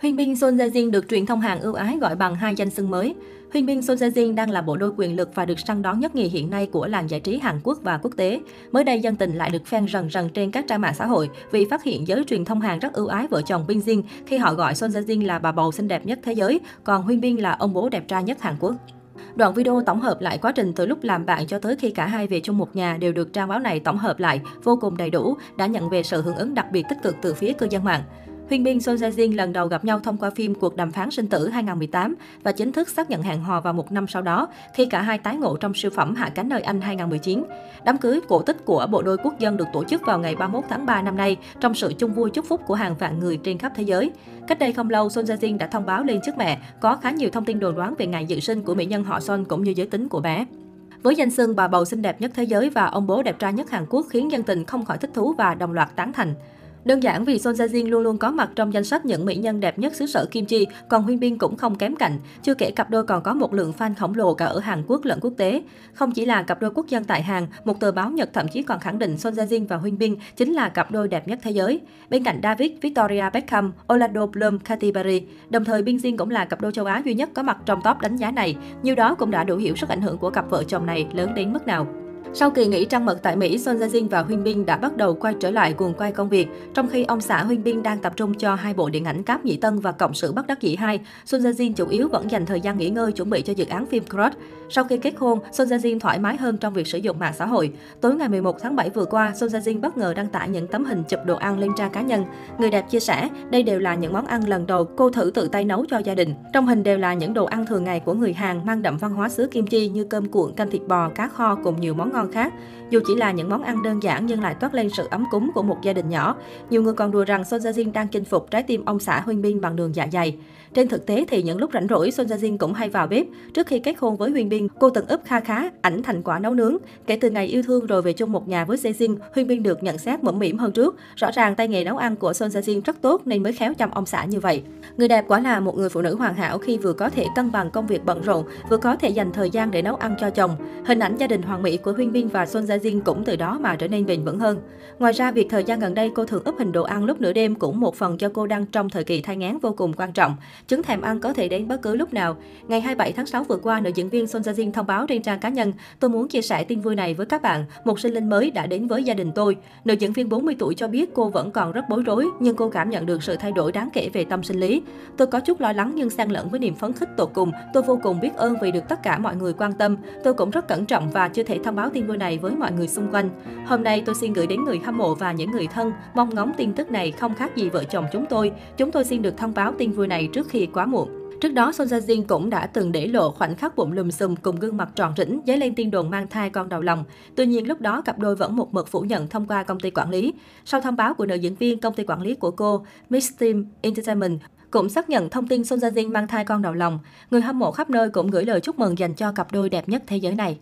Huyên binh Son Jae Jin được truyền thông Hàn ưu ái gọi bằng hai danh xưng mới. Huyên binh Son Jae Jin đang là bộ đôi quyền lực và được săn đón nhất nhì hiện nay của làng giải trí Hàn Quốc và quốc tế. Mới đây, dân tình lại được phen rần rần trên các trang mạng xã hội vì phát hiện giới truyền thông Hàn rất ưu ái vợ chồng Bin Jin khi họ gọi Son Jae Jin là bà bầu xinh đẹp nhất thế giới, còn Huyên binh là ông bố đẹp trai nhất Hàn Quốc. Đoạn video tổng hợp lại quá trình từ lúc làm bạn cho tới khi cả hai về chung một nhà đều được trang báo này tổng hợp lại vô cùng đầy đủ, đã nhận về sự hưởng ứng đặc biệt tích cực từ phía cư dân mạng. Huyên Bin Son Jae Jin lần đầu gặp nhau thông qua phim Cuộc đàm phán sinh tử 2018 và chính thức xác nhận hẹn hò vào một năm sau đó khi cả hai tái ngộ trong siêu phẩm Hạ cánh nơi Anh 2019. Đám cưới cổ tích của bộ đôi quốc dân được tổ chức vào ngày 31 tháng 3 năm nay trong sự chung vui chúc phúc của hàng vạn người trên khắp thế giới. Cách đây không lâu, Son Jae Jin đã thông báo lên trước mẹ có khá nhiều thông tin đồn đoán về ngày dự sinh của mỹ nhân họ Son cũng như giới tính của bé. Với danh xưng bà bầu xinh đẹp nhất thế giới và ông bố đẹp trai nhất Hàn Quốc khiến dân tình không khỏi thích thú và đồng loạt tán thành. Đơn giản vì Son Jae Jin luôn luôn có mặt trong danh sách những mỹ nhân đẹp nhất xứ sở Kim Chi, còn Huyên Bin cũng không kém cạnh. Chưa kể cặp đôi còn có một lượng fan khổng lồ cả ở Hàn Quốc lẫn quốc tế. Không chỉ là cặp đôi quốc dân tại Hàn, một tờ báo Nhật thậm chí còn khẳng định Son Jae Jin và Huyên Bin chính là cặp đôi đẹp nhất thế giới. Bên cạnh David, Victoria Beckham, Orlando Bloom, Katy Perry, đồng thời Bin Jin cũng là cặp đôi châu Á duy nhất có mặt trong top đánh giá này. Nhiều đó cũng đã đủ hiểu sức ảnh hưởng của cặp vợ chồng này lớn đến mức nào. Sau kỳ nghỉ trăng mật tại Mỹ, Son Jae Jin và huynh Bin đã bắt đầu quay trở lại guồng quay công việc. Trong khi ông xã huynh Bin đang tập trung cho hai bộ điện ảnh Cáp nhị Tân và Cộng sự Bất đắc dĩ 2, Son Jae Jin chủ yếu vẫn dành thời gian nghỉ ngơi chuẩn bị cho dự án phim Crush. Sau khi kết hôn, Son Jae Jin thoải mái hơn trong việc sử dụng mạng xã hội. Tối ngày 11 tháng 7 vừa qua, Son Jae Jin bất ngờ đăng tải những tấm hình chụp đồ ăn lên trang cá nhân. Người đẹp chia sẻ, đây đều là những món ăn lần đầu cô thử tự tay nấu cho gia đình. Trong hình đều là những đồ ăn thường ngày của người Hàn mang đậm văn hóa xứ Kim Chi như cơm cuộn, canh thịt bò, cá kho cùng nhiều món ngon khác. Dù chỉ là những món ăn đơn giản nhưng lại toát lên sự ấm cúng của một gia đình nhỏ. Nhiều người còn đùa rằng Son Jae Jin đang chinh phục trái tim ông xã Huynh Bin bằng đường dạ dày. Trên thực tế thì những lúc rảnh rỗi, Son Jae Jin cũng hay vào bếp. Trước khi kết hôn với Huynh Bin, cô từng ướp kha khá ảnh thành quả nấu nướng. Kể từ ngày yêu thương rồi về chung một nhà với Jae Jin, Huyên Bin được nhận xét mẫm mỉm hơn trước. Rõ ràng tay nghề nấu ăn của Son Jae Jin rất tốt nên mới khéo chăm ông xã như vậy. Người đẹp quả là một người phụ nữ hoàn hảo khi vừa có thể cân bằng công việc bận rộn, vừa có thể dành thời gian để nấu ăn cho chồng. Hình ảnh gia đình hoàn mỹ của Huyên Bin và Son Gia Jin cũng từ đó mà trở nên bền vững hơn. Ngoài ra, việc thời gian gần đây cô thường up hình đồ ăn lúc nửa đêm cũng một phần cho cô đang trong thời kỳ thai ngán vô cùng quan trọng. Chứng thèm ăn có thể đến bất cứ lúc nào. Ngày 27 tháng 6 vừa qua, nữ diễn viên Son Gia Jin thông báo trên trang cá nhân, tôi muốn chia sẻ tin vui này với các bạn. Một sinh linh mới đã đến với gia đình tôi. Nữ diễn viên 40 tuổi cho biết cô vẫn còn rất bối rối, nhưng cô cảm nhận được sự thay đổi đáng kể về tâm sinh lý. Tôi có chút lo lắng nhưng xen lẫn với niềm phấn khích tột cùng. Tôi vô cùng biết ơn vì được tất cả mọi người quan tâm. Tôi cũng rất cẩn trọng và chưa thể thông báo tin vui này với mọi người xung quanh. Hôm nay tôi xin gửi đến người hâm mộ và những người thân mong ngóng tin tức này không khác gì vợ chồng chúng tôi. Chúng tôi xin được thông báo tin vui này trước khi quá muộn. Trước đó, Son Jin cũng đã từng để lộ khoảnh khắc bụng lùm xùm cùng gương mặt tròn rỉnh dấy lên tin đồn mang thai con đầu lòng. Tuy nhiên, lúc đó cặp đôi vẫn một mực phủ nhận thông qua công ty quản lý. Sau thông báo của nữ diễn viên, công ty quản lý của cô, Miss Team Entertainment, cũng xác nhận thông tin Son Jin mang thai con đầu lòng. Người hâm mộ khắp nơi cũng gửi lời chúc mừng dành cho cặp đôi đẹp nhất thế giới này.